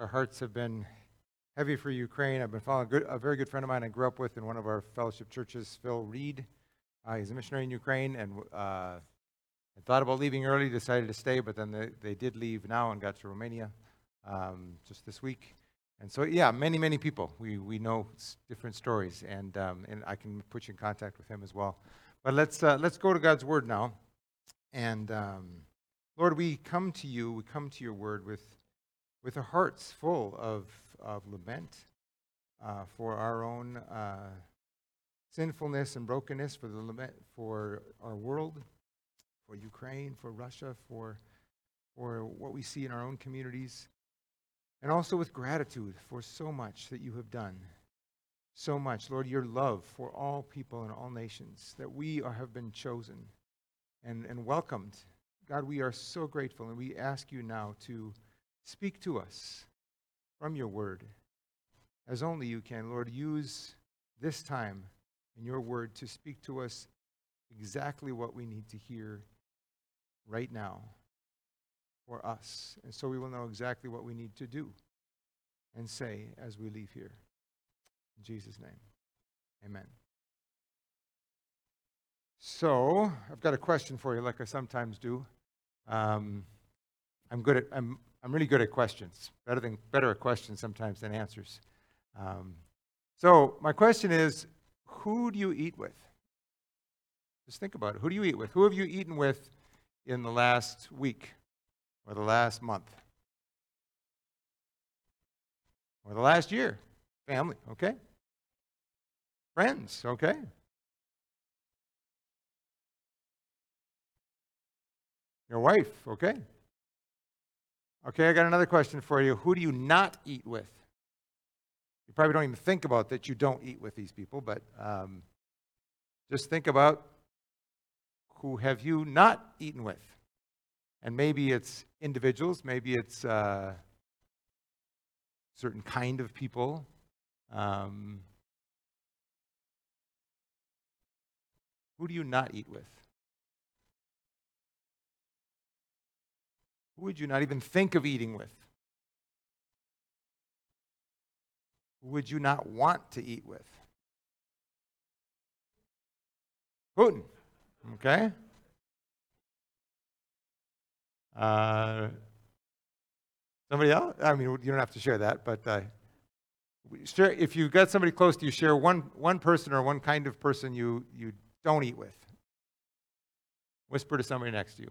Our hearts have been heavy for Ukraine. I've been following a, good, a very good friend of mine I grew up with in one of our fellowship churches, Phil Reed. Uh, he's a missionary in Ukraine and uh, thought about leaving early, decided to stay, but then they, they did leave now and got to Romania um, just this week. And so, yeah, many, many people. We, we know different stories, and, um, and I can put you in contact with him as well. But let's, uh, let's go to God's Word now. And um, Lord, we come to you, we come to your Word with, with our hearts full of, of lament uh, for our own uh, sinfulness and brokenness, for, the lament, for our world, for Ukraine, for Russia, for, for what we see in our own communities, and also with gratitude for so much that you have done. So much, Lord, your love for all people and all nations, that we are, have been chosen and, and welcomed. God, we are so grateful, and we ask you now to speak to us from your word as only you can. Lord, use this time in your word to speak to us exactly what we need to hear right now for us. And so we will know exactly what we need to do and say as we leave here. In Jesus' name, amen. So, I've got a question for you, like I sometimes do. Um, I'm good at, I'm, I'm really good at questions. Better than better at questions sometimes than answers. Um, so, my question is, who do you eat with? Just think about it. Who do you eat with? Who have you eaten with in the last week or the last month or the last year? Family, okay? Friends, okay? Your wife, okay? Okay, I got another question for you. Who do you not eat with? You probably don't even think about that you don't eat with these people, but um, just think about who have you not eaten with? And maybe it's individuals, maybe it's uh, certain kind of people. Um, who do you not eat with? Who would you not even think of eating with? Who would you not want to eat with? Putin. Okay? Uh, somebody else? I mean, you don't have to share that, but uh, if you've got somebody close to you, share one, one person or one kind of person you, you don't eat with. Whisper to somebody next to you.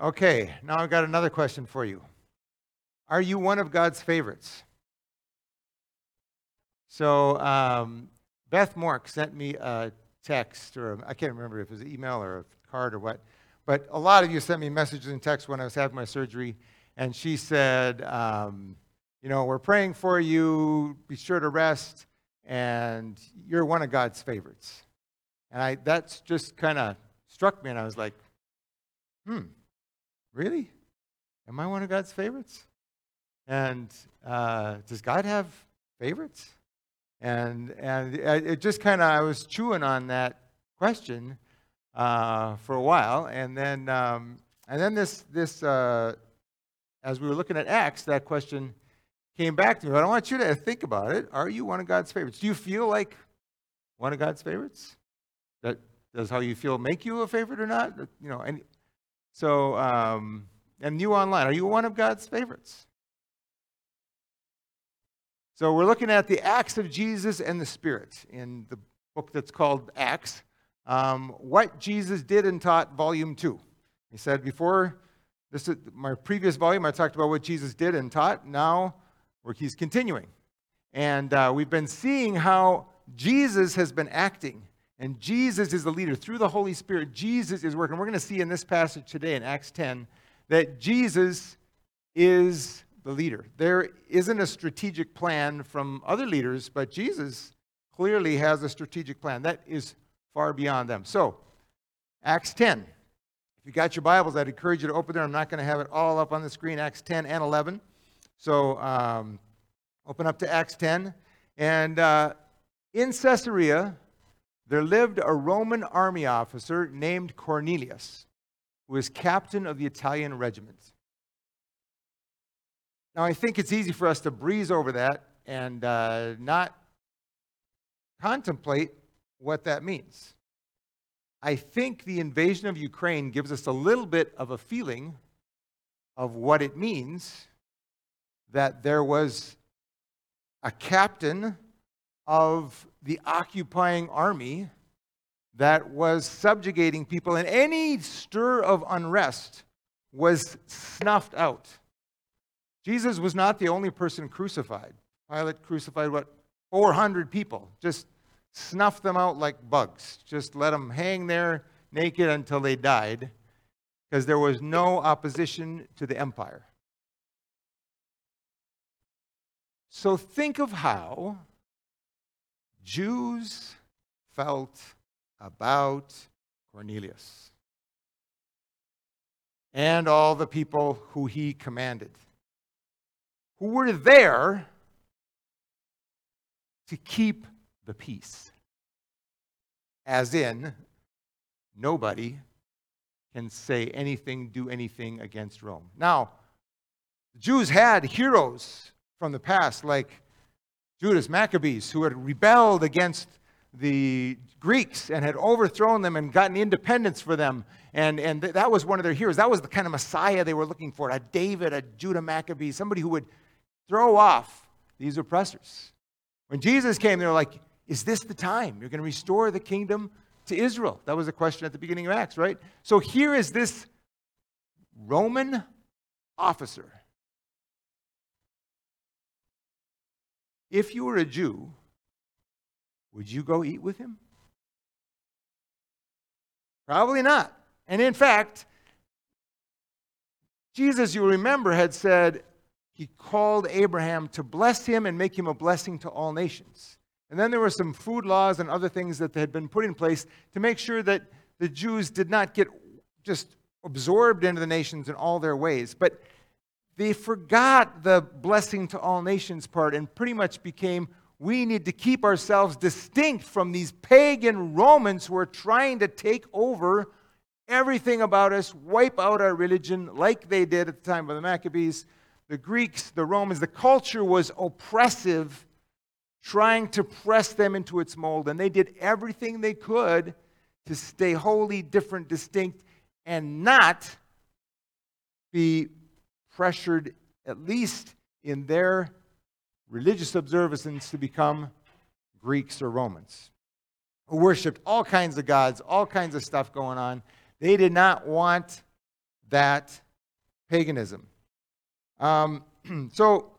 Okay, now I've got another question for you. Are you one of God's favorites? So, um, Beth Mork sent me a text, or I can't remember if it was an email or a card or what, but a lot of you sent me messages and texts when I was having my surgery, and she said, um, You know, we're praying for you, be sure to rest, and you're one of God's favorites. And I, that's just kind of struck me, and I was like, Hmm. Really? Am I one of God's favorites? And uh, does God have favorites? And and it just kind of I was chewing on that question uh, for a while, and then um, and then this this uh, as we were looking at Acts, that question came back to me. But I want you to think about it. Are you one of God's favorites? Do you feel like one of God's favorites? That does how you feel make you a favorite or not? You know, and so, um, and you online, are you one of God's favorites? So, we're looking at the acts of Jesus and the Spirit in the book that's called Acts. Um, what Jesus did and taught, volume two. He said before this is my previous volume, I talked about what Jesus did and taught. Now, where he's continuing. And uh, we've been seeing how Jesus has been acting and Jesus is the leader. Through the Holy Spirit, Jesus is working. We're going to see in this passage today in Acts 10 that Jesus is the leader. There isn't a strategic plan from other leaders, but Jesus clearly has a strategic plan. That is far beyond them. So, Acts 10. If you got your Bibles, I'd encourage you to open there. I'm not going to have it all up on the screen, Acts 10 and 11. So um, open up to Acts 10. And uh, in Caesarea, there lived a Roman army officer named Cornelius, who was captain of the Italian regiment. Now, I think it's easy for us to breeze over that and uh, not contemplate what that means. I think the invasion of Ukraine gives us a little bit of a feeling of what it means that there was a captain of the occupying army that was subjugating people, and any stir of unrest was snuffed out. Jesus was not the only person crucified. Pilate crucified, what, 400 people, just snuffed them out like bugs, just let them hang there naked until they died, because there was no opposition to the empire. So think of how Jews felt about Cornelius and all the people who he commanded, who were there to keep the peace. As in, nobody can say anything, do anything against Rome. Now, the Jews had heroes from the past, like Judas Maccabeus, who had rebelled against the Greeks and had overthrown them and gotten independence for them. And, and th- that was one of their heroes. That was the kind of Messiah they were looking for a David, a Judah Maccabee, somebody who would throw off these oppressors. When Jesus came, they were like, Is this the time? You're going to restore the kingdom to Israel. That was the question at the beginning of Acts, right? So here is this Roman officer If you were a Jew, would you go eat with him? Probably not. And in fact, Jesus, you remember, had said he called Abraham to bless him and make him a blessing to all nations. And then there were some food laws and other things that had been put in place to make sure that the Jews did not get just absorbed into the nations in all their ways. But they forgot the blessing to all nations part and pretty much became we need to keep ourselves distinct from these pagan Romans who are trying to take over everything about us, wipe out our religion like they did at the time of the Maccabees. The Greeks, the Romans, the culture was oppressive, trying to press them into its mold, and they did everything they could to stay wholly different, distinct, and not be pressured, at least in their religious observances, to become Greeks or Romans who worshiped all kinds of gods, all kinds of stuff going on. They did not want that paganism. Um, so,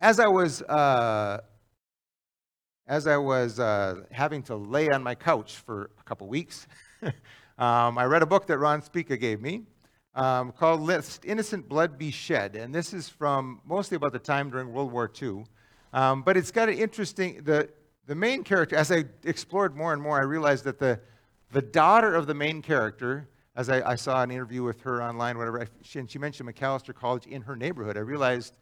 as I was uh, as I was uh, having to lay on my couch for a couple weeks, um, I read a book that Ron Spica gave me um, called Lest Innocent Blood Be Shed. And this is from mostly about the time during World War II. Um, but it's got an interesting, the, the main character, as I explored more and more, I realized that the, the daughter of the main character, as I, I saw an interview with her online, whatever, she, and she mentioned Macalester College in her neighborhood, I realized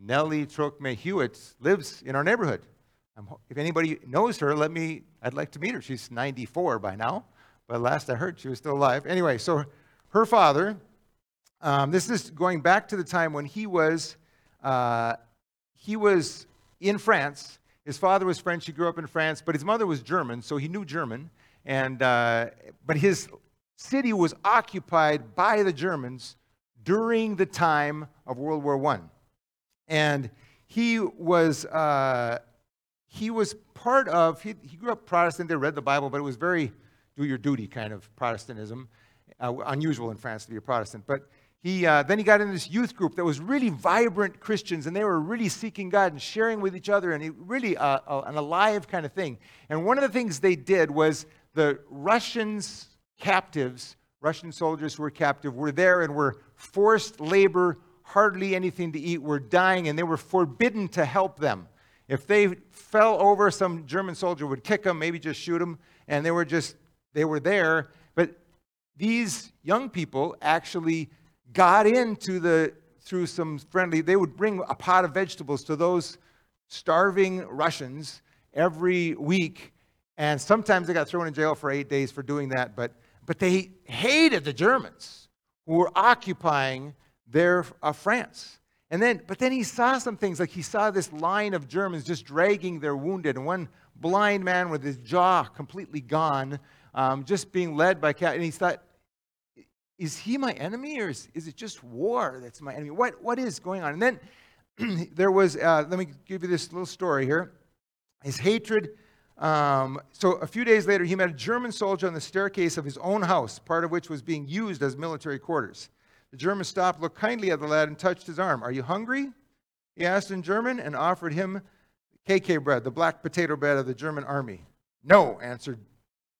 Nellie Trocme Hewitt lives in our neighborhood. I'm, if anybody knows her, let me, I'd like to meet her. She's 94 by now, but last I heard she was still alive. Anyway, so her father, um, this is going back to the time when he was, uh, he was in France. His father was French. He grew up in France, but his mother was German, so he knew German. And, uh, but his city was occupied by the Germans during the time of World War I. And he was, uh, he was part of, he, he grew up Protestant. They read the Bible, but it was very do your duty kind of Protestantism uh, unusual in France to be a Protestant. But he, uh, then he got in this youth group that was really vibrant Christians, and they were really seeking God and sharing with each other, and he, really uh, uh, an alive kind of thing. And one of the things they did was the Russians captives, Russian soldiers who were captive, were there and were forced labor, hardly anything to eat, were dying, and they were forbidden to help them. If they fell over, some German soldier would kick them, maybe just shoot them, and they were just, they were there. But these young people actually got into the through some friendly, they would bring a pot of vegetables to those starving Russians every week. And sometimes they got thrown in jail for eight days for doing that. But, but they hated the Germans who were occupying their uh, France. And then, but then he saw some things, like he saw this line of Germans just dragging their wounded, and one blind man with his jaw completely gone, um, just being led by cat. And he thought, is he my enemy, or is, is it just war that's my enemy? What, what is going on? And then there was, uh, let me give you this little story here. His hatred. Um, so a few days later, he met a German soldier on the staircase of his own house, part of which was being used as military quarters. The German stopped, looked kindly at the lad, and touched his arm. Are you hungry? He asked in German and offered him KK bread, the black potato bread of the German army. No, answered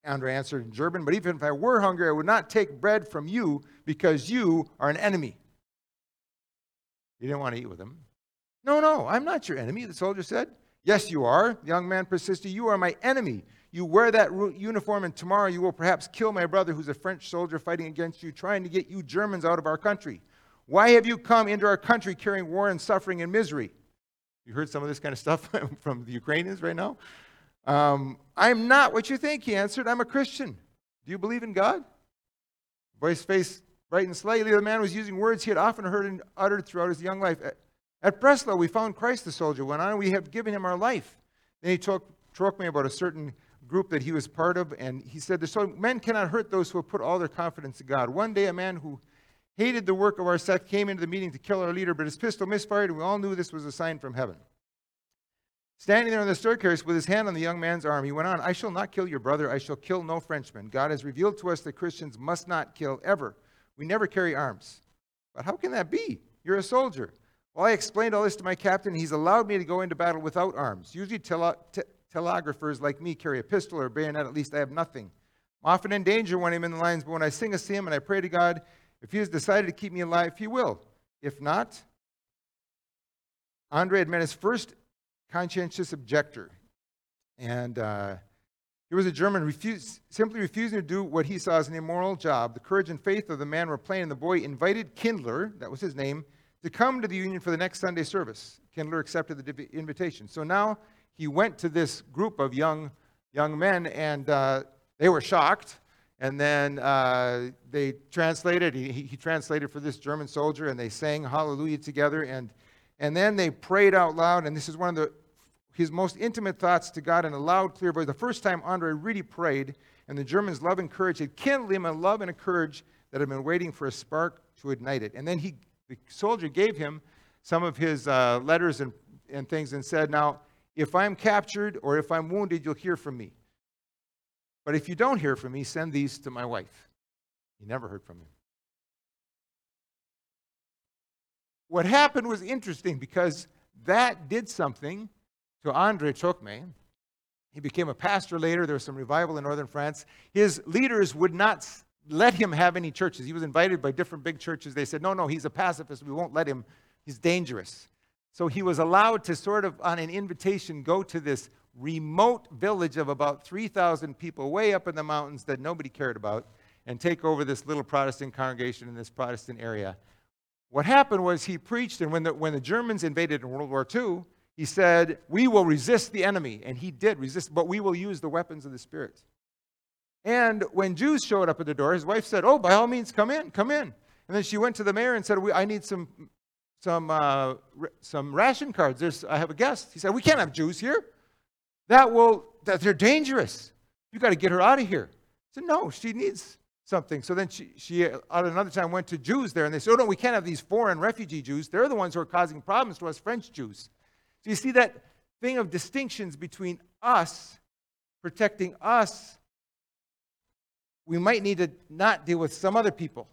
Andre answered in German, but even if I were hungry, I would not take bread from you because you are an enemy. He didn't want to eat with him. No, no, I'm not your enemy, the soldier said. Yes, you are. The young man persisted. You are my enemy. You wear that uniform, and tomorrow you will perhaps kill my brother, who's a French soldier fighting against you, trying to get you Germans out of our country. Why have you come into our country carrying war and suffering and misery? You heard some of this kind of stuff from the Ukrainians right now? Um, I'm not what you think, he answered. I'm a Christian. Do you believe in God? The boy's face brightened slightly. The man was using words he had often heard and uttered throughout his young life. At, at Breslau, we found Christ, the soldier went on, and we have given him our life. Then he talked, talked me about a certain group that he was part of, and he said, so Men cannot hurt those who have put all their confidence in God. One day, a man who hated the work of our sect came into the meeting to kill our leader, but his pistol misfired, and we all knew this was a sign from heaven. Standing there on the staircase with his hand on the young man's arm, he went on, I shall not kill your brother. I shall kill no Frenchman. God has revealed to us that Christians must not kill ever. We never carry arms. But how can that be? You're a soldier. Well, I explained all this to my captain. He's allowed me to go into battle without arms. Usually, tele- te- telegraphers like me carry a pistol or a bayonet. At least I have nothing. I'm often in danger when I'm in the lines, but when I sing a psalm and I pray to God, if He has decided to keep me alive, He will. If not, Andre had met his first conscientious objector. And uh, he was a German, simply refusing to do what he saw as an immoral job. The courage and faith of the man were plain, and the boy invited Kindler, that was his name, to come to the union for the next Sunday service. Kindler accepted the invitation. So now he went to this group of young, young men, and uh, they were shocked. And then uh, they translated, he, he translated for this German soldier, and they sang hallelujah together. And, and then they prayed out loud, and this is one of the his most intimate thoughts to God in a loud, clear voice. The first time Andre really prayed, and the Germans' love and courage had kindled him a love and a courage that had been waiting for a spark to ignite it. And then he, the soldier gave him some of his uh, letters and, and things and said, Now, if I'm captured or if I'm wounded, you'll hear from me. But if you don't hear from me, send these to my wife. He never heard from him. What happened was interesting because that did something to Andre Trocme. He became a pastor later. There was some revival in northern France. His leaders would not let him have any churches. He was invited by different big churches. They said, no, no, he's a pacifist. We won't let him. He's dangerous. So he was allowed to sort of, on an invitation, go to this remote village of about 3,000 people way up in the mountains that nobody cared about and take over this little Protestant congregation in this Protestant area. What happened was he preached, and when the, when the Germans invaded in World War II, he said, We will resist the enemy. And he did resist, but we will use the weapons of the Spirit. And when Jews showed up at the door, his wife said, Oh, by all means, come in, come in. And then she went to the mayor and said, I need some, some, uh, some ration cards. There's, I have a guest. He said, We can't have Jews here. That will, that they're dangerous. You got to get her out of here. I said, No, she needs something. So then she, she, at another time, went to Jews there, and they said, Oh, no, we can't have these foreign refugee Jews. They're the ones who are causing problems to us French Jews. So you see that thing of distinctions between us, protecting us. We might need to not deal with some other people.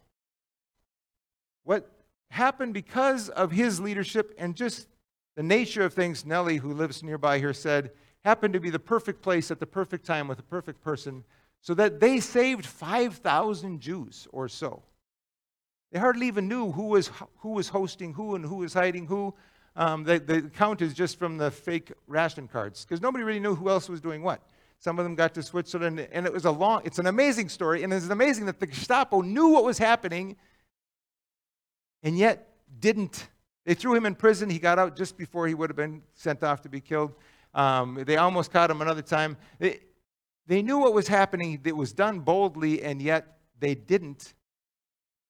What happened because of his leadership and just the nature of things, Nellie, who lives nearby here, said, happened to be the perfect place at the perfect time with the perfect person, so that they saved 5,000 Jews or so. They hardly even knew who was, who was hosting who and who was hiding who. Um, the, the count is just from the fake ration cards because nobody really knew who else was doing what. Some of them got to Switzerland, and it was a long, it's an amazing story, and it's amazing that the Gestapo knew what was happening, and yet didn't. They threw him in prison. He got out just before he would have been sent off to be killed. Um, they almost caught him another time. They, they knew what was happening. It was done boldly, and yet they didn't.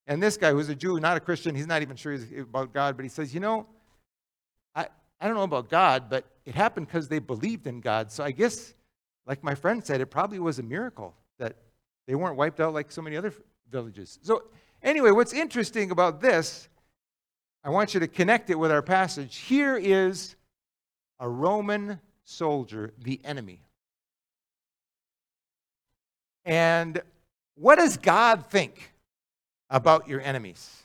And this guy, who's a Jew, not a Christian, he's not even sure about God, but he says, You know, I, don't know about God, but it happened because they believed in God. So I guess, like my friend said, it probably was a miracle that they weren't wiped out like so many other villages. So, anyway, what's interesting about this, I want you to connect it with our passage. Here is a Roman soldier, the enemy. And what does God think about your enemies?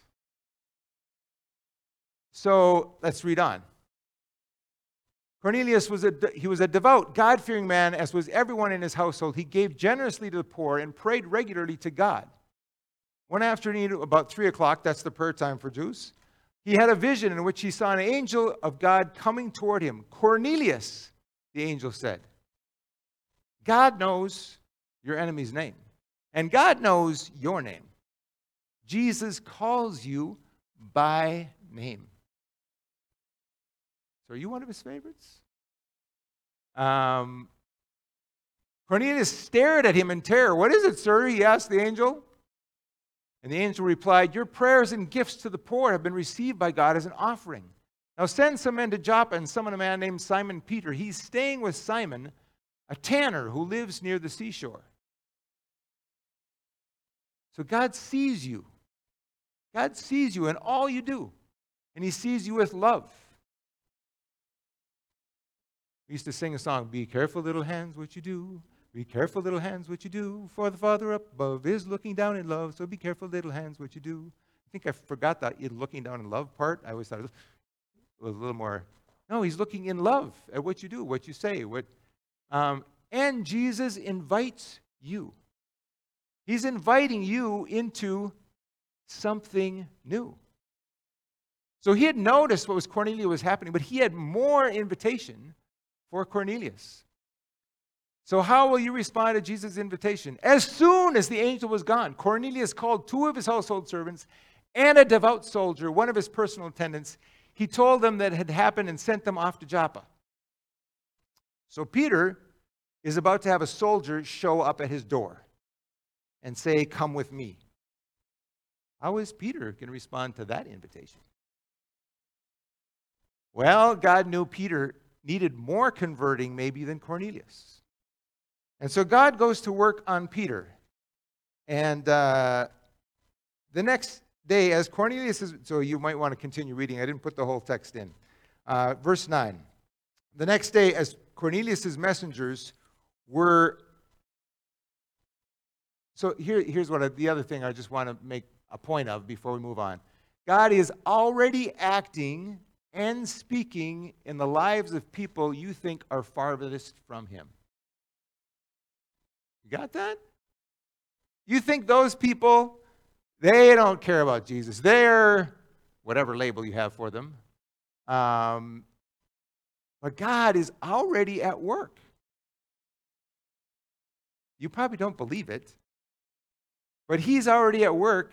So let's read on. Cornelius was a, he was a devout, God fearing man, as was everyone in his household. He gave generously to the poor and prayed regularly to God. One afternoon, about 3 o'clock, that's the prayer time for Jews, he had a vision in which he saw an angel of God coming toward him. Cornelius, the angel said. God knows your enemy's name, and God knows your name. Jesus calls you by name. So, are you one of his favorites? Um, Cornelius stared at him in terror. What is it, sir? He asked the angel. And the angel replied, Your prayers and gifts to the poor have been received by God as an offering. Now send some men to Joppa and summon a man named Simon Peter. He's staying with Simon, a tanner who lives near the seashore. So God sees you. God sees you in all you do, and He sees you with love. We used to sing a song, Be careful, little hands, what you do. Be careful, little hands, what you do. For the Father up above is looking down in love, so be careful, little hands, what you do. I think I forgot that looking down in love part. I always thought it was a little more. No, he's looking in love at what you do, what you say. What, um, and Jesus invites you. He's inviting you into something new. So he had noticed what was Cornelius was happening, but he had more invitation for Cornelius. So, how will you respond to Jesus' invitation? As soon as the angel was gone, Cornelius called two of his household servants and a devout soldier, one of his personal attendants. He told them that had happened and sent them off to Joppa. So, Peter is about to have a soldier show up at his door and say, Come with me. How is Peter going to respond to that invitation? Well, God knew Peter needed more converting maybe than Cornelius. And so God goes to work on Peter. And uh, the next day, as Cornelius is, so you might want to continue reading. I didn't put the whole text in. Uh, verse 9. The next day, as Cornelius' messengers were. So here, here's what I, the other thing I just want to make a point of before we move on. God is already acting and speaking in the lives of people you think are farthest from Him. You got that? You think those people, they don't care about Jesus. They're whatever label you have for them. Um, but God is already at work. You probably don't believe it, but He's already at work.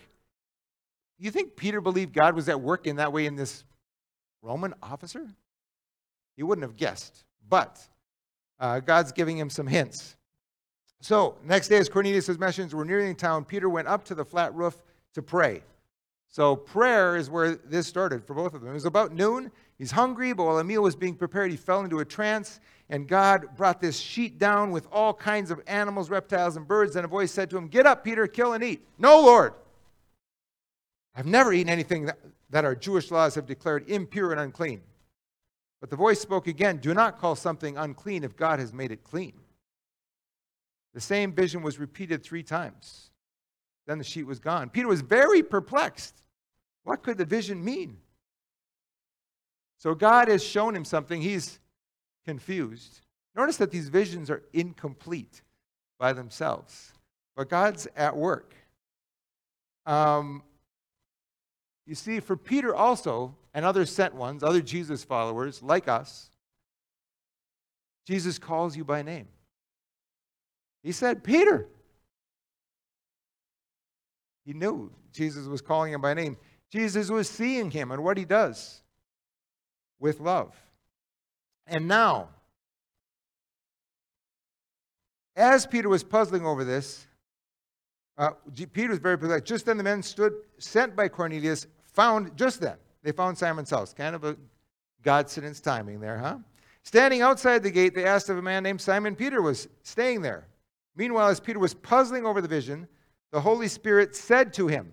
You think Peter believed God was at work in that way in this Roman officer? He wouldn't have guessed, but uh, God's giving him some hints. So, next day, as Cornelius' messengers were nearing town, Peter went up to the flat roof to pray. So, prayer is where this started for both of them. It was about noon. He's hungry, but while a meal was being prepared, he fell into a trance, and God brought this sheet down with all kinds of animals, reptiles, and birds. And a voice said to him, Get up, Peter, kill and eat. No, Lord. I've never eaten anything that, that our Jewish laws have declared impure and unclean. But the voice spoke again Do not call something unclean if God has made it clean. The same vision was repeated three times. Then the sheet was gone. Peter was very perplexed. What could the vision mean? So God has shown him something. He's confused. Notice that these visions are incomplete by themselves, but God's at work. Um, you see, for Peter also, and other sent ones, other Jesus followers like us, Jesus calls you by name. He said, Peter. He knew Jesus was calling him by name. Jesus was seeing him and what he does with love. And now, as Peter was puzzling over this, uh, Peter was very perplexed. Just then the men stood, sent by Cornelius, found, just then, they found Simon's house. Kind of a God's timing there, huh? Standing outside the gate, they asked if a man named Simon Peter was staying there. Meanwhile, as Peter was puzzling over the vision, the Holy Spirit said to him,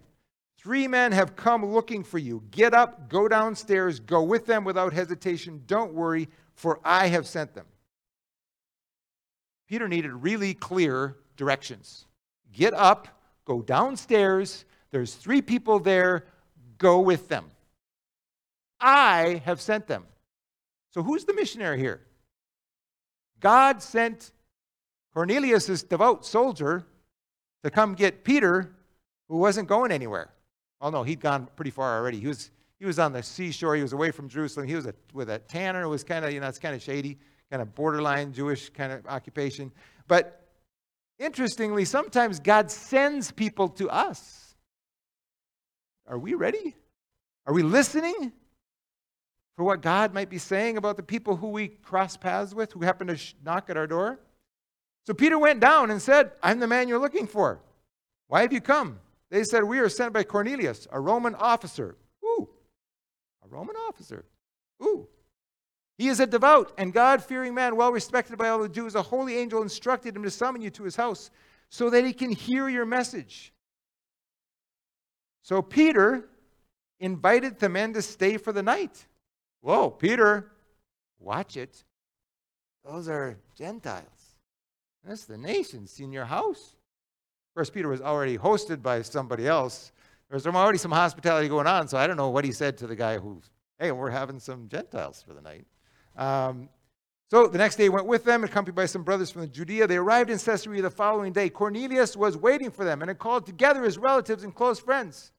Three men have come looking for you. Get up, go downstairs, go with them without hesitation. Don't worry, for I have sent them. Peter needed really clear directions. Get up, go downstairs. There's three people there. Go with them. I have sent them. So who's the missionary here? God sent Cornelius' devout soldier to come get Peter, who wasn't going anywhere. Oh no, he'd gone pretty far already. He was he was on the seashore. He was away from Jerusalem. He was a, with a tanner. It was kind of you know it's kind of shady, kind of borderline Jewish kind of occupation. But interestingly, sometimes God sends people to us. Are we ready? Are we listening for what God might be saying about the people who we cross paths with, who happen to knock at our door? So Peter went down and said, I'm the man you're looking for. Why have you come? They said, We are sent by Cornelius, a Roman officer. Ooh, a Roman officer. Ooh. He is a devout and God fearing man, well respected by all the Jews. A holy angel instructed him to summon you to his house so that he can hear your message. So Peter invited the men to stay for the night. Whoa, Peter, watch it. Those are Gentiles. That's the nations in your house. Of course, Peter was already hosted by somebody else. There was already some hospitality going on, so I don't know what he said to the guy who, hey, we're having some Gentiles for the night. Um, so the next day he went with them, accompanied by some brothers from Judea. They arrived in Caesarea the following day. Cornelius was waiting for them and had called together his relatives and close friends.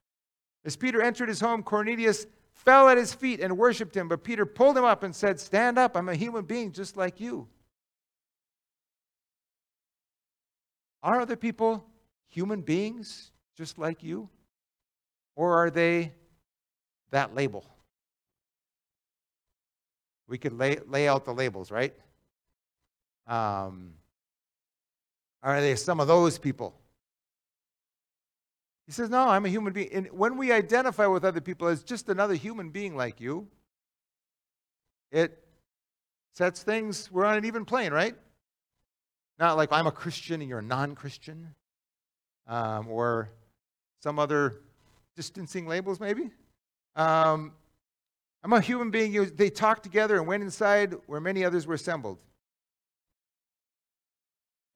As Peter entered his home, Cornelius fell at his feet and worshiped him. But Peter pulled him up and said, Stand up, I'm a human being just like you. Are other people human beings just like you? Or are they that label? We could lay, lay out the labels, right? Um, are they some of those people? He says, No, I'm a human being. And when we identify with other people as just another human being like you, it sets things, we're on an even plane, right? Not like I'm a Christian and you're a non Christian, um, or some other distancing labels, maybe. Um, I'm a human being. They talked together and went inside where many others were assembled.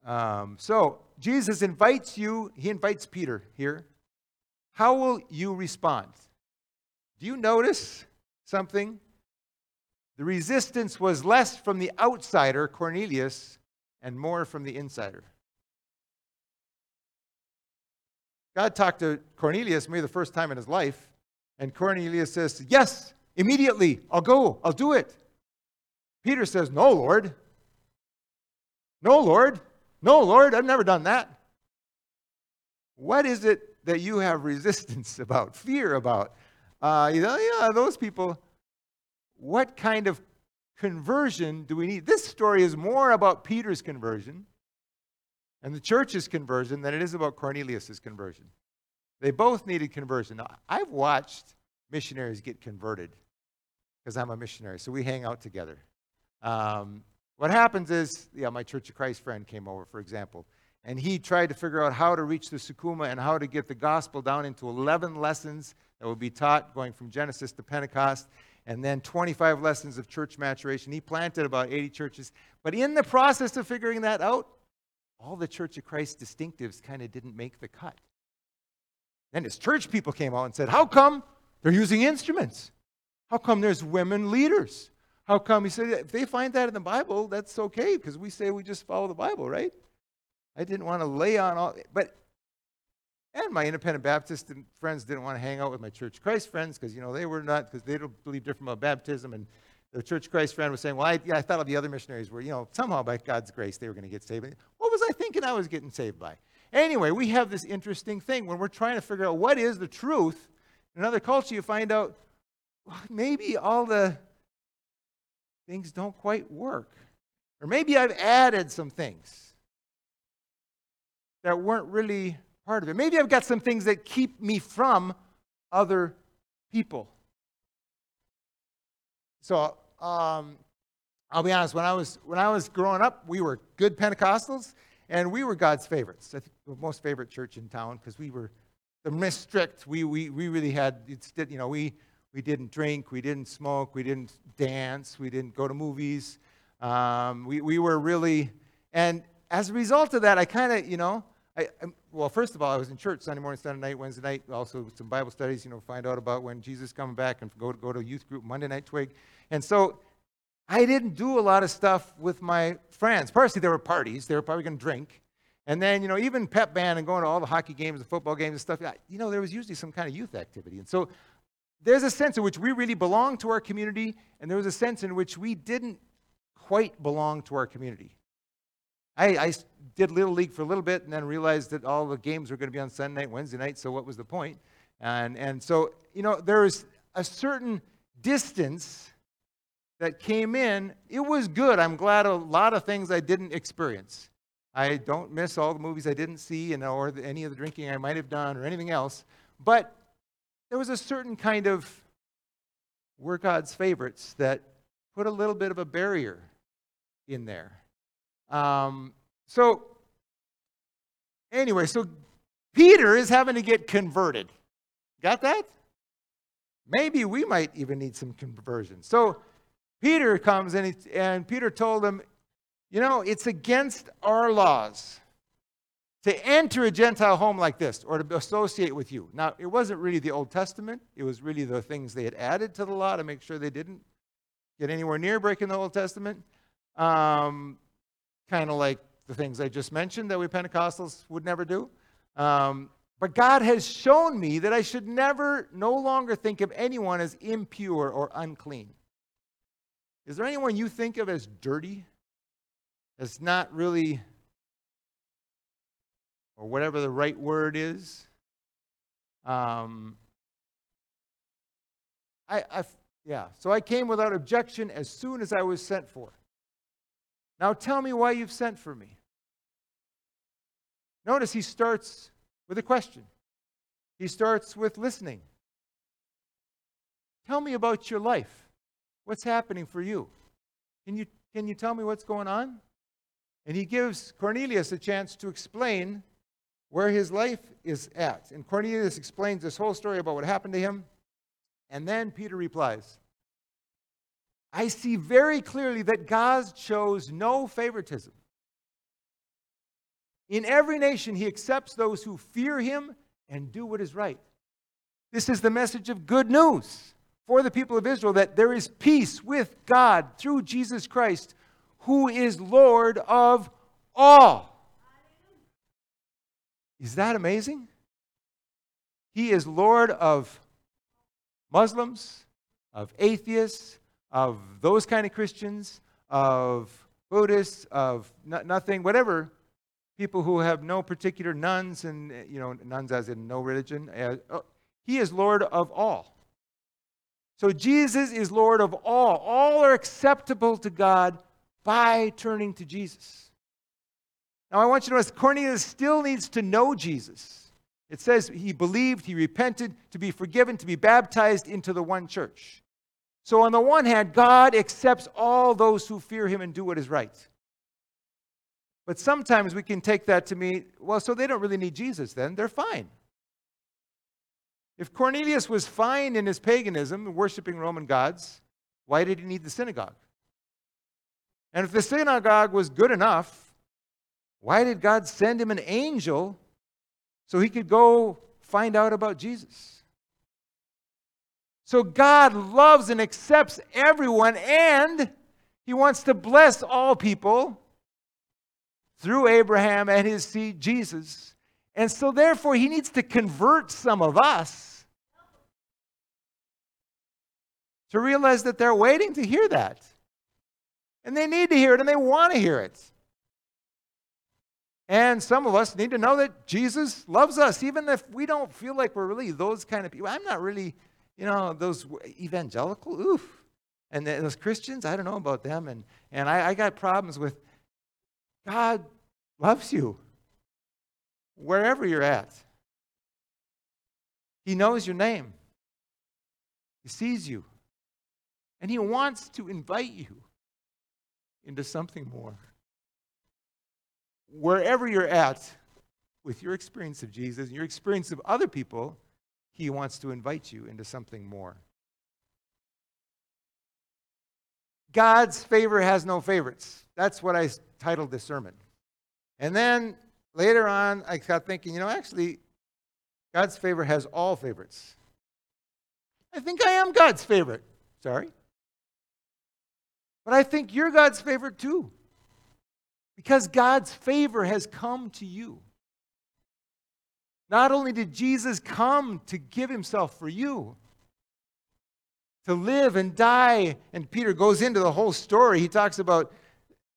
Um, so, Jesus invites you, he invites Peter here. How will you respond? Do you notice something? The resistance was less from the outsider, Cornelius, and more from the insider. God talked to Cornelius maybe the first time in his life, and Cornelius says, Yes, immediately, I'll go, I'll do it. Peter says, No, Lord. No, Lord. No, Lord, I've never done that. What is it that you have resistance about, fear about? Uh, you know, yeah, those people, what kind of conversion do we need? This story is more about Peter's conversion and the church's conversion than it is about Cornelius' conversion. They both needed conversion. Now, I've watched missionaries get converted because I'm a missionary, so we hang out together. Um, what happens is, yeah, my Church of Christ friend came over, for example, and he tried to figure out how to reach the Sukuma and how to get the gospel down into 11 lessons that would be taught going from Genesis to Pentecost and then 25 lessons of church maturation. He planted about 80 churches. But in the process of figuring that out, all the Church of Christ distinctives kind of didn't make the cut. Then his church people came out and said, How come they're using instruments? How come there's women leaders? How come? He said, If they find that in the Bible, that's okay because we say we just follow the Bible, right? I didn't want to lay on all, but and my independent Baptist friends didn't want to hang out with my Church Christ friends because, you know, they were not, because they don't believe different about baptism. And the Church Christ friend was saying, well, I, yeah, I thought all the other missionaries were, you know, somehow by God's grace they were going to get saved. What was I thinking I was getting saved by? Anyway, we have this interesting thing when we're trying to figure out what is the truth. in another culture, you find out well, maybe all the things don't quite work. Or maybe I've added some things that weren't really part of it. Maybe I've got some things that keep me from other people. So, um, I'll be honest, when I, was, when I was growing up, we were good Pentecostals, and we were God's favorites. The most favorite church in town because we were the most strict. We, we, we really had, it's, you know, we, we didn't drink, we didn't smoke, we didn't dance, we didn't go to movies. Um, we, we were really, and as a result of that, I kind of, you know, I, I, well, first of all, I was in church Sunday morning, Sunday night, Wednesday night, also some Bible studies, you know, find out about when Jesus coming back and go, to, go to youth group Monday night twig. And so I didn't do a lot of stuff with my friends. Personally, there were parties. They were probably going to drink. And then, you know, even pep band and going to all the hockey games and football games and stuff, you know, there was usually some kind of youth activity. And so there's a sense in which we really belong to our community, and there was a sense in which we didn't quite belong to our community. I, I did Little League for a little bit and then realized that all the games were going to be on Sunday night, Wednesday night, so what was the point? And, and so, you know, there was a certain distance that came in, it was good. I'm glad a lot of things I didn't experience. I don't miss all the movies I didn't see and, or the, any of the drinking I might have done or anything else. But there was a certain kind of we're God's favorites that put a little bit of a barrier in there. Um, so, anyway, so Peter is having to get converted. Got that? Maybe we might even need some conversion. So, Peter comes and, he, and Peter told him, You know, it's against our laws to enter a Gentile home like this or to associate with you. Now, it wasn't really the Old Testament, it was really the things they had added to the law to make sure they didn't get anywhere near breaking the Old Testament. Um, kind of like the things I just mentioned that we Pentecostals would never do. Um, but God has shown me that I should never, no longer think of anyone as impure or unclean. Is there anyone you think of as dirty? As not really, or whatever the right word is? Um, I, I, yeah, so I came without objection as soon as I was sent for. Now tell me why you've sent for me. Notice he starts with a question. He starts with listening. Tell me about your life. What's happening for you? Can you, can you tell me what's going on? And he gives Cornelius a chance to explain where his life is at. And Cornelius explains this whole story about what happened to him. And then Peter replies I see very clearly that God shows no favoritism. In every nation, he accepts those who fear him and do what is right. This is the message of good news for the people of Israel that there is peace with God through Jesus Christ, who is Lord of all. Is that amazing? He is Lord of Muslims, of atheists, of those kind of Christians, of Buddhists, of nothing, whatever, people who have no particular nuns and, you know, nuns as in no religion. Uh, oh, he is Lord of all. So Jesus is Lord of all. All are acceptable to God by turning to Jesus. Now, I want you to notice Cornelius still needs to know Jesus. It says he believed, he repented, to be forgiven, to be baptized into the one church. So, on the one hand, God accepts all those who fear him and do what is right. But sometimes we can take that to mean, well, so they don't really need Jesus then. They're fine. If Cornelius was fine in his paganism, worshiping Roman gods, why did he need the synagogue? And if the synagogue was good enough, why did God send him an angel so he could go find out about Jesus? So God loves and accepts everyone, and he wants to bless all people through Abraham and his seed, Jesus. And so, therefore, he needs to convert some of us to realize that they're waiting to hear that. And they need to hear it and they want to hear it. And some of us need to know that Jesus loves us, even if we don't feel like we're really those kind of people. I'm not really, you know, those evangelical, oof. And those Christians, I don't know about them. And, and I, I got problems with God loves you wherever you're at. He knows your name, He sees you, and He wants to invite you into something more. Wherever you're at with your experience of Jesus and your experience of other people, He wants to invite you into something more. God's favor has no favorites. That's what I titled this sermon. And then later on, I got thinking, you know, actually, God's favor has all favorites. I think I am God's favorite. Sorry. But I think you're God's favorite too. Because God's favor has come to you. Not only did Jesus come to give himself for you, to live and die. And Peter goes into the whole story. He talks about,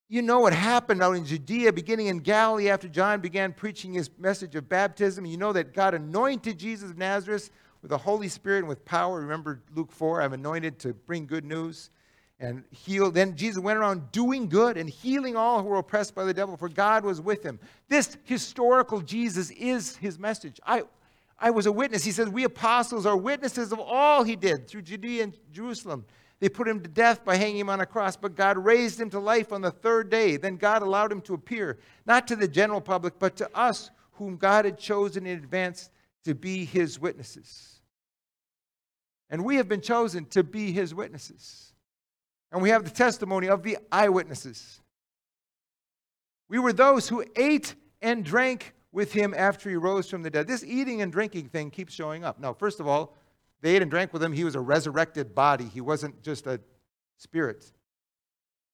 you know what happened out in Judea, beginning in Galilee after John began preaching his message of baptism. You know that God anointed Jesus of Nazareth with the Holy Spirit and with power. Remember Luke 4, I'm anointed to bring good news and heal. Then Jesus went around doing good and healing all who were oppressed by the devil, for God was with him. This historical Jesus is his message. I, I was a witness. He says, We apostles are witnesses of all he did through Judea and Jerusalem. They put him to death by hanging him on a cross, but God raised him to life on the third day. Then God allowed him to appear, not to the general public, but to us, whom God had chosen in advance to be his witnesses. And we have been chosen to be his witnesses. And we have the testimony of the eyewitnesses. We were those who ate and drank with him after he rose from the dead. This eating and drinking thing keeps showing up. Now, first of all, they ate and drank with him. He was a resurrected body, he wasn't just a spirit.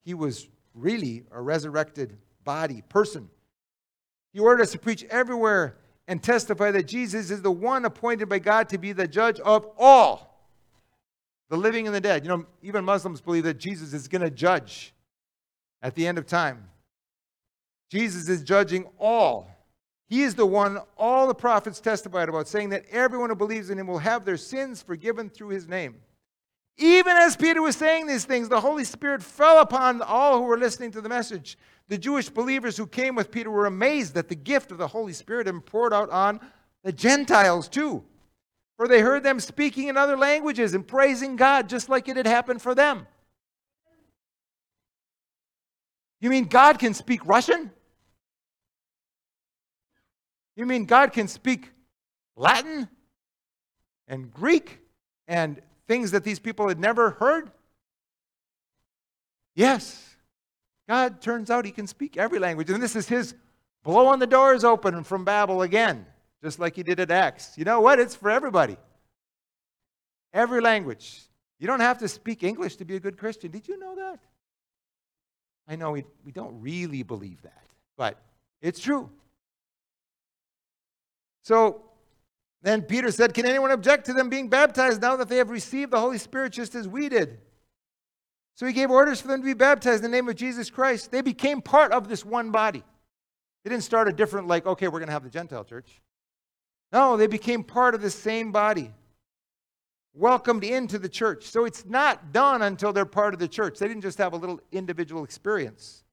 He was really a resurrected body, person. He ordered us to preach everywhere and testify that Jesus is the one appointed by God to be the judge of all, the living and the dead. You know, even Muslims believe that Jesus is going to judge at the end of time. Jesus is judging all. He is the one all the prophets testified about, saying that everyone who believes in him will have their sins forgiven through his name. Even as Peter was saying these things, the Holy Spirit fell upon all who were listening to the message. The Jewish believers who came with Peter were amazed that the gift of the Holy Spirit had poured out on the Gentiles too. For they heard them speaking in other languages and praising God just like it had happened for them. You mean God can speak Russian? You mean God can speak Latin and Greek and things that these people had never heard? Yes. God turns out he can speak every language. And this is his blowing the doors open from Babel again, just like he did at Acts. You know what? It's for everybody. Every language. You don't have to speak English to be a good Christian. Did you know that? I know we, we don't really believe that, but it's true. So then Peter said, Can anyone object to them being baptized now that they have received the Holy Spirit just as we did? So he gave orders for them to be baptized in the name of Jesus Christ. They became part of this one body. They didn't start a different, like, okay, we're going to have the Gentile church. No, they became part of the same body, welcomed into the church. So it's not done until they're part of the church. They didn't just have a little individual experience,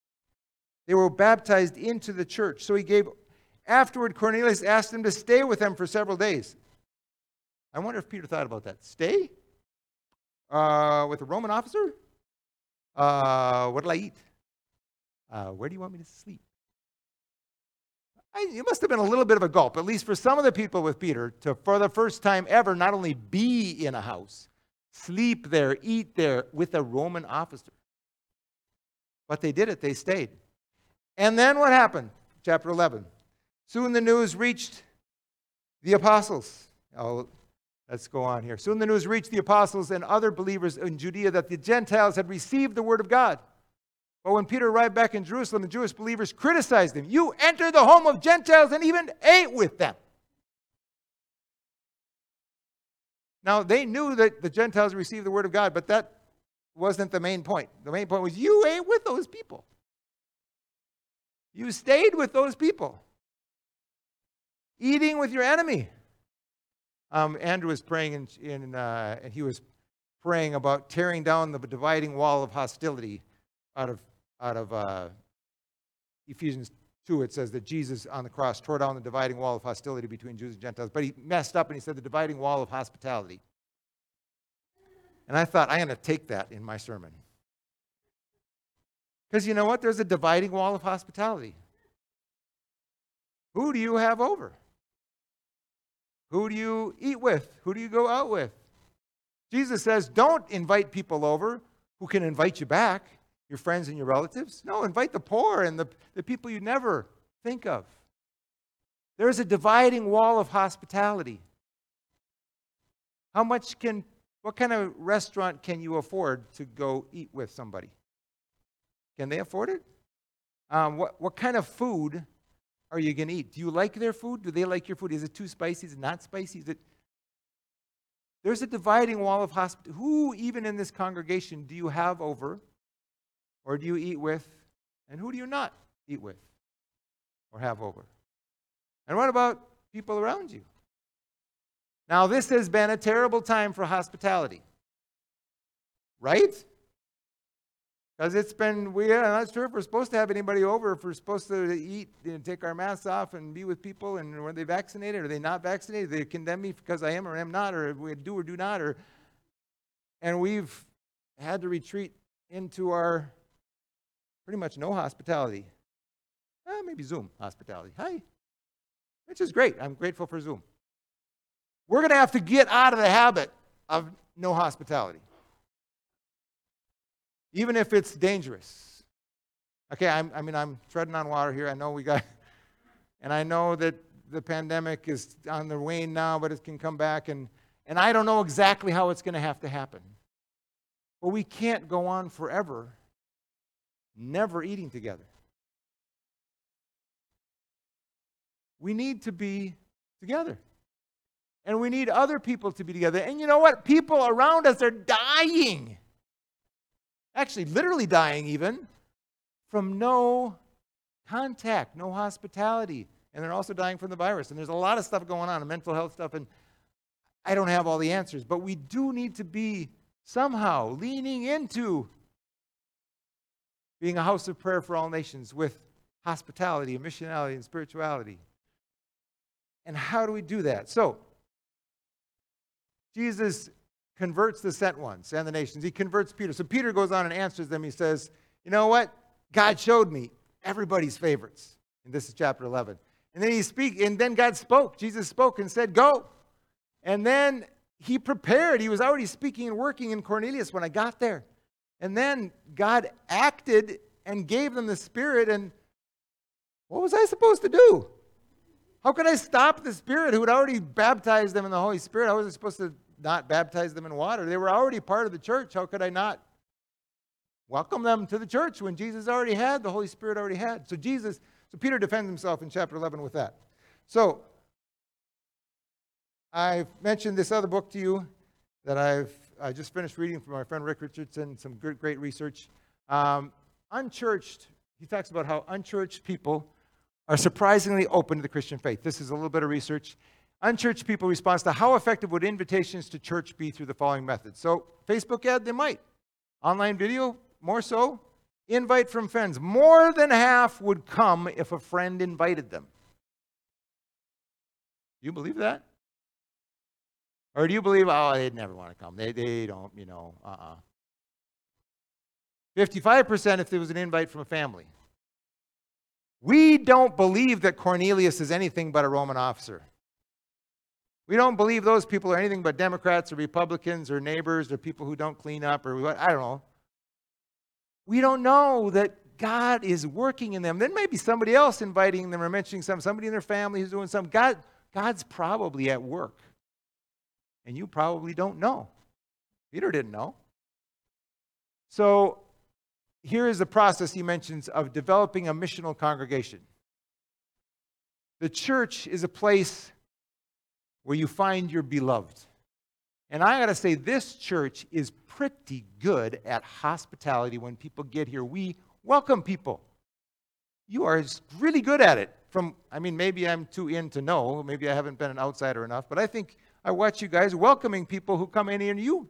they were baptized into the church. So he gave Afterward, Cornelius asked him to stay with them for several days. I wonder if Peter thought about that. Stay? Uh, with a Roman officer? Uh, what'll I eat? Uh, where do you want me to sleep? It must have been a little bit of a gulp, at least for some of the people with Peter, to for the first time ever not only be in a house, sleep there, eat there with a Roman officer. But they did it, they stayed. And then what happened? Chapter 11. Soon the news reached the apostles. Oh, let's go on here. Soon the news reached the apostles and other believers in Judea that the Gentiles had received the word of God. But when Peter arrived back in Jerusalem, the Jewish believers criticized him. You entered the home of Gentiles and even ate with them. Now, they knew that the Gentiles received the word of God, but that wasn't the main point. The main point was you ate with those people. You stayed with those people, eating with your enemy. Um, Andrew was praying, in, in, uh, and he was praying about tearing down the dividing wall of hostility out of, out of uh, Ephesians 2. It says that Jesus on the cross tore down the dividing wall of hostility between Jews and Gentiles, but he messed up and he said the dividing wall of hospitality. And I thought, I'm going to take that in my sermon. Because you know what? There's a dividing wall of hospitality. Who do you have over? Who do you eat with? Who do you go out with? Jesus says, don't invite people over who can invite you back, your friends and your relatives. No, invite the poor and the, the people you never think of. There's a dividing wall of hospitality. How much can, what kind of restaurant can you afford to go eat with somebody? Can they afford it? Um, what, what kind of food are you going to eat? Do you like their food? Do they like your food? Is it too spicy? Is it not spicy? Is it... There's a dividing wall of hospitality. Who, even in this congregation, do you have over or do you eat with? And who do you not eat with or have over? And what about people around you? Now, this has been a terrible time for hospitality, right? Because it's been, we, I'm not sure if we're supposed to have anybody over, if we're supposed to eat and take our masks off and be with people, and were they vaccinated? Are they not vaccinated? They condemn me because I am or am not, or we do or do not, or and we've had to retreat into our pretty much no hospitality. Eh, maybe Zoom hospitality. Hi. Which is great. I'm grateful for Zoom. We're going to have to get out of the habit of no hospitality even if it's dangerous. Okay, I'm, i mean, I'm treading on water here. I know we got, and I know that the pandemic is on the wane now, but it can come back, and, and I don't know exactly how it's going to have to happen. But we can't go on forever never eating together. We need to be together. And we need other people to be together. And you know what? People around us are dying actually literally dying even, from no contact, no hospitality. And they're also dying from the virus. And there's a lot of stuff going on, and mental health stuff, and I don't have all the answers. But we do need to be somehow leaning into being a house of prayer for all nations with hospitality and missionality and spirituality. And how do we do that? So, Jesus converts the sent ones and the nations. He converts Peter. So Peter goes on and answers them. He says, You know what? God showed me everybody's favorites. And this is chapter 11. And then he speak, and then God spoke. Jesus spoke and said, Go. And then he prepared. He was already speaking and working in Cornelius when I got there. And then God acted and gave them the Spirit. And what was I supposed to do? How could I stop the Spirit who had already baptized them in the Holy Spirit? I supposed to not baptize them in water. They were already part of the church. How could I not welcome them to the church when Jesus already had, the Holy Spirit already had? So Jesus, so Peter defends himself in chapter 11 with that. So I've mentioned this other book to you that I've I just finished reading from my friend Rick Richardson, some good, great research. Um, unchurched, he talks about how unchurched people are surprisingly open to the Christian faith. This is a little bit of research. Unchurched people response to how effective would invitations to church be through the following methods? So, Facebook ad, they might. Online video, more so. Invite from friends. More than half would come if a friend invited them. You believe that? Or do you believe, oh, they'd never want to come? They, they don't, you know, uh uh-uh. uh 55% if there was an invite from a family. We don't believe that Cornelius is anything but a Roman officer. We don't believe those people are anything but Democrats or Republicans or neighbors or people who don't clean up or what, I don't know. We don't know that God is working in them. There may be somebody else inviting them or mentioning some, somebody in their family who's doing something. God, God's probably at work. And you probably don't know. Peter didn't know. So here is the process he mentions of developing a missional congregation. The church is a place where you find your beloved. And I got to say, this church is pretty good at hospitality when people get here. We welcome people. you are really good at it. From, I mean, maybe I'm too in to know. Maybe I haven't been an outsider enough. But I think I watch you guys welcoming people who come in here and you.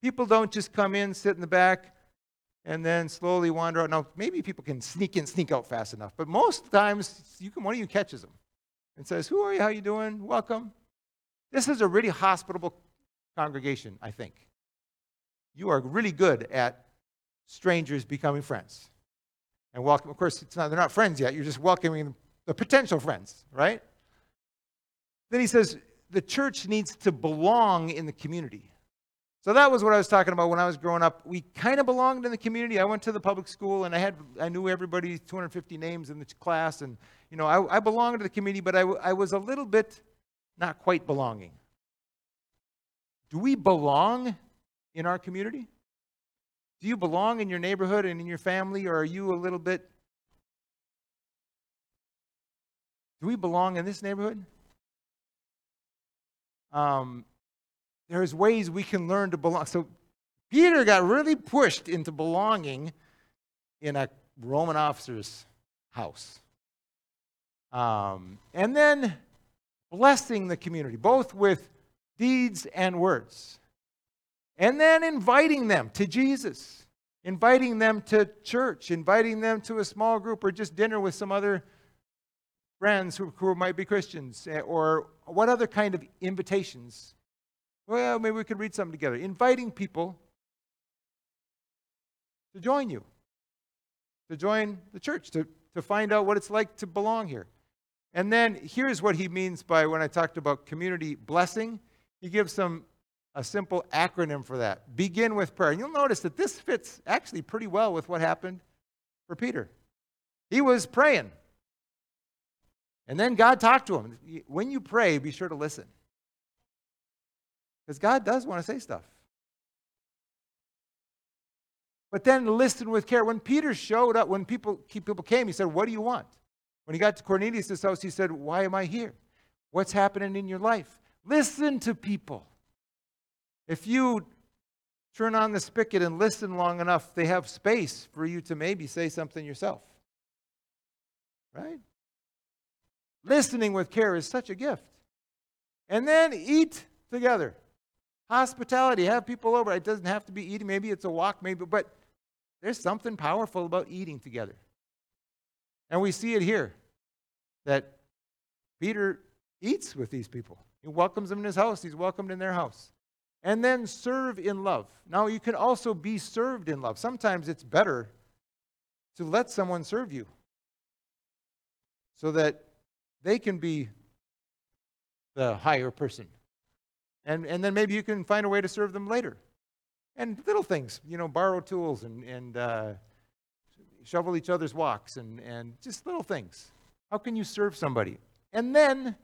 People don't just come in, sit in the back, and then slowly wander out. Now, maybe people can sneak in, sneak out fast enough. But most times, you can, one of you catches them and says, Who are you? How are you doing? Welcome. This is a really hospitable congregation, I think. You are really good at strangers becoming friends. And welcome, of course, not, they're not friends yet. You're just welcoming the potential friends, right? Then he says, the church needs to belong in the community. So that was what I was talking about when I was growing up. We kind of belonged in the community. I went to the public school and I had I knew everybody, 250 names in the class, and you know I, I belonged to the community, but I, I was a little bit not quite belonging. Do we belong in our community? Do you belong in your neighborhood and in your family, or are you a little bit? Do we belong in this neighborhood? Um, there's ways we can learn to belong. So Peter got really pushed into belonging in a Roman officer's house. Um, and then blessing the community, both with deeds and words. And then inviting them to Jesus, inviting them to church, inviting them to a small group or just dinner with some other friends who, who might be Christians, eh, or what other kind of invitations? Well, maybe we could read something together. Inviting people to join you, to join the church, to, to find out what it's like to belong here. And then here's what he means by when I talked about community blessing. He gives some a simple acronym for that. Begin with prayer. And you'll notice that this fits actually pretty well with what happened for Peter. He was praying. And then God talked to him. When you pray, be sure to listen. Because God does want to say stuff. But then listen with care. When Peter showed up, when people, people came, he said, What do you want? When he got to Cornelius' house, he said, Why am I here? What's happening in your life? Listen to people. If you turn on the spigot and listen long enough, they have space for you to maybe say something yourself. Right? Listening with care is such a gift. And then eat together. Hospitality, have people over. It doesn't have to be eating. Maybe it's a walk, maybe, but there's something powerful about eating together. And we see it here that Peter eats with these people. He welcomes them in his house, he's welcomed in their house and then serve in love. Now, you can also be served in love. Sometimes it's better to let someone serve you so that they can be the higher person. And, and then maybe you can find a way to serve them later. And little things, you know, borrow tools and, and uh, shovel each other's walks and, and just little things. How can you serve somebody? And then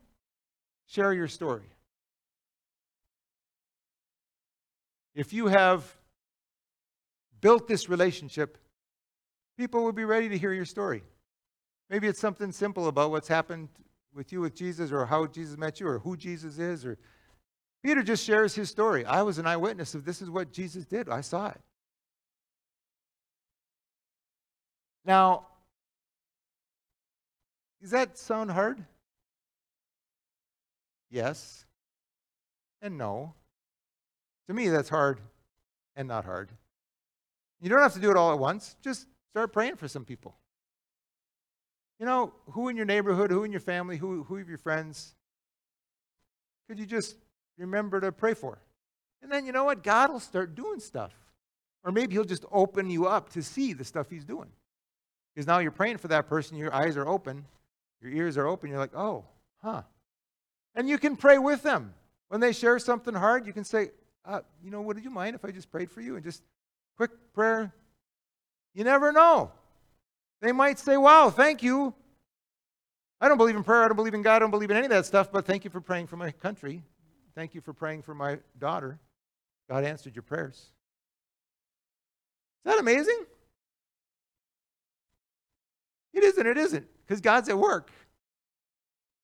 share your story. If you have built this relationship, people will be ready to hear your story. Maybe it's something simple about what's happened with you with Jesus or how Jesus met you or who Jesus is or Peter just shares his story. I was an eyewitness of this is what Jesus did. I saw it. Now, does that sound hard? Yes and no. To me, that's hard and not hard. You don't have to do it all at once. Just start praying for some people. You know, who in your neighborhood, who in your family, who, who of your friends could you just remember to pray for? And then you know what? God will start doing stuff. Or maybe He'll just open you up to see the stuff He's doing. Because now you're praying for that person, your eyes are open, your ears are open, you're like, oh, huh. And you can pray with them. When they share something hard, you can say, uh, you know, would you mind if I just prayed for you and just quick prayer? You never know. They might say, wow, thank you. I don't believe in prayer. I don't believe in God. I don't believe in any of that stuff, but thank you for praying for my country. Thank you for praying for my daughter. God answered your prayers. Is that amazing? It isn't, it isn't, because God's at work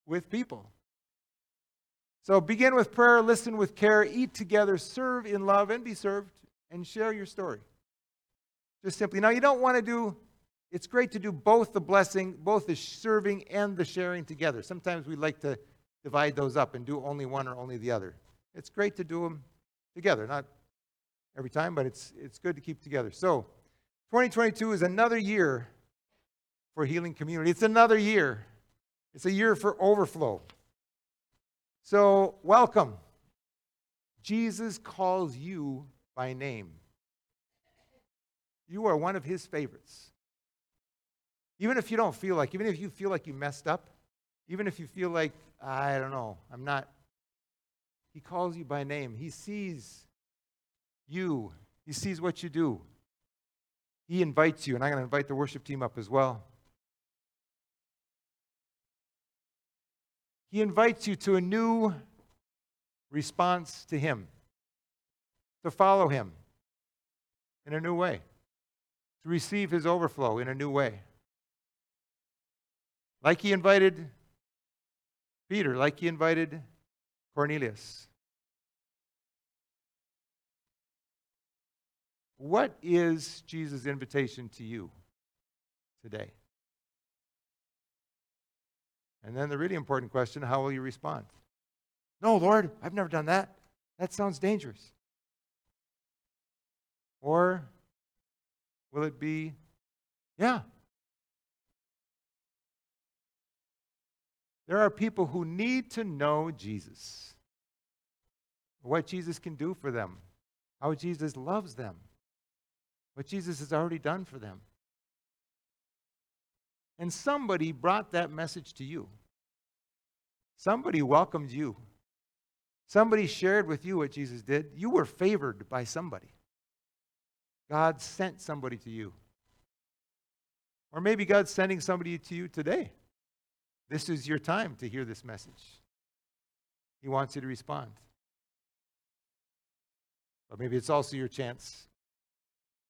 with people. So begin with prayer, listen with care, eat together, serve in love, and be served, and share your story. Just simply. Now, you don't want to do it's great to do both the blessing, both the serving and the sharing together. Sometimes we like to divide those up and do only one or only the other. It's great to do them together, not every time, but it's, it's good to keep together. So, 2022 is another year for Healing Community. It's another year. It's a year for overflow. So, welcome. Jesus calls you by name. You are one of his favorites. Even if you don't feel like, even if you feel like you messed up, even if you feel like, I don't know, I'm not, he calls you by name. He sees you, he sees what you do. He invites you, and I'm going to invite the worship team up as well. He invites you to a new response to Him, to follow Him in a new way, to receive His overflow in a new way. Like He invited Peter, like He invited Cornelius. What is Jesus' invitation to you today? And then the really important question how will you respond? No, Lord, I've never done that. That sounds dangerous. Or will it be, yeah. There are people who need to know Jesus, what Jesus can do for them, how Jesus loves them, what Jesus has already done for them. And somebody brought that message to you. Somebody welcomed you. Somebody shared with you what Jesus did. You were favored by somebody. God sent somebody to you. Or maybe God's sending somebody to you today. This is your time to hear this message. He wants you to respond. But maybe it's also your chance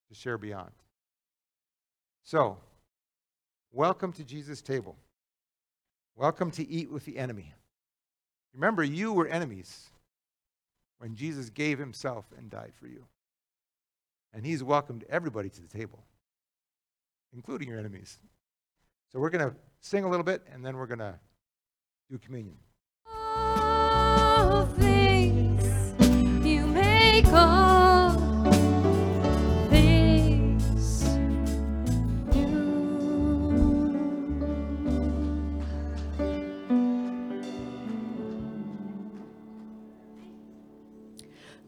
to share beyond. So, welcome to Jesus' table. Welcome to eat with the enemy. Remember, you were enemies when Jesus gave himself and died for you. And he's welcomed everybody to the table, including your enemies. So we're going to sing a little bit and then we're going to do communion. All things you make all things new.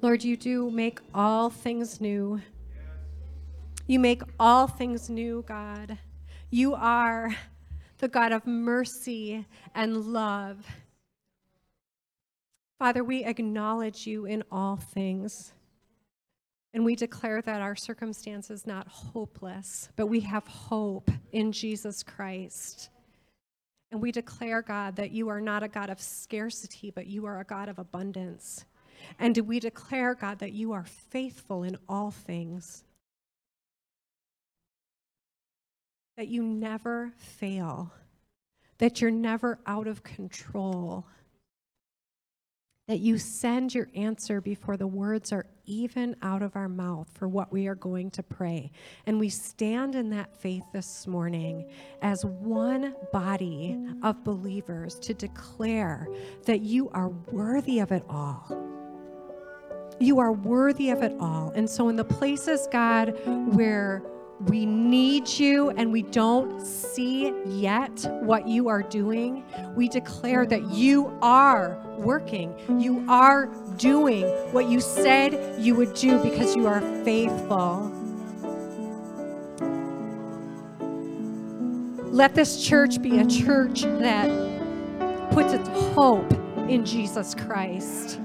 Lord, you do make all things new. You make all things new, God. You are the God of mercy and love. Father, we acknowledge you in all things. And we declare that our circumstance is not hopeless, but we have hope in Jesus Christ. And we declare, God, that you are not a God of scarcity, but you are a God of abundance. And we declare, God, that you are faithful in all things, that you never fail, that you're never out of control, that you send your answer before the words are even out of our mouth for what we are going to pray. And we stand in that faith this morning as one body of believers to declare that you are worthy of it all. You are worthy of it all. And so, in the places, God, where we need you and we don't see yet what you are doing, we declare that you are working. You are doing what you said you would do because you are faithful. Let this church be a church that puts its hope in Jesus Christ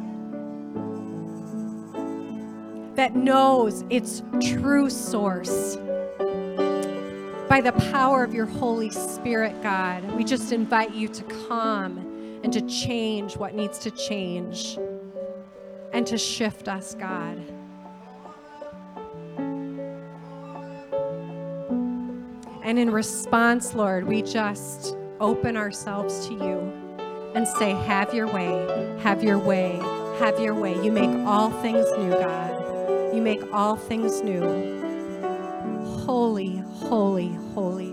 that knows its true source. By the power of your Holy Spirit, God, we just invite you to come and to change what needs to change and to shift us, God. And in response, Lord, we just open ourselves to you and say, Have your way, have your way, have your way. You make all things new, God. You make all things new. Holy, holy, holy.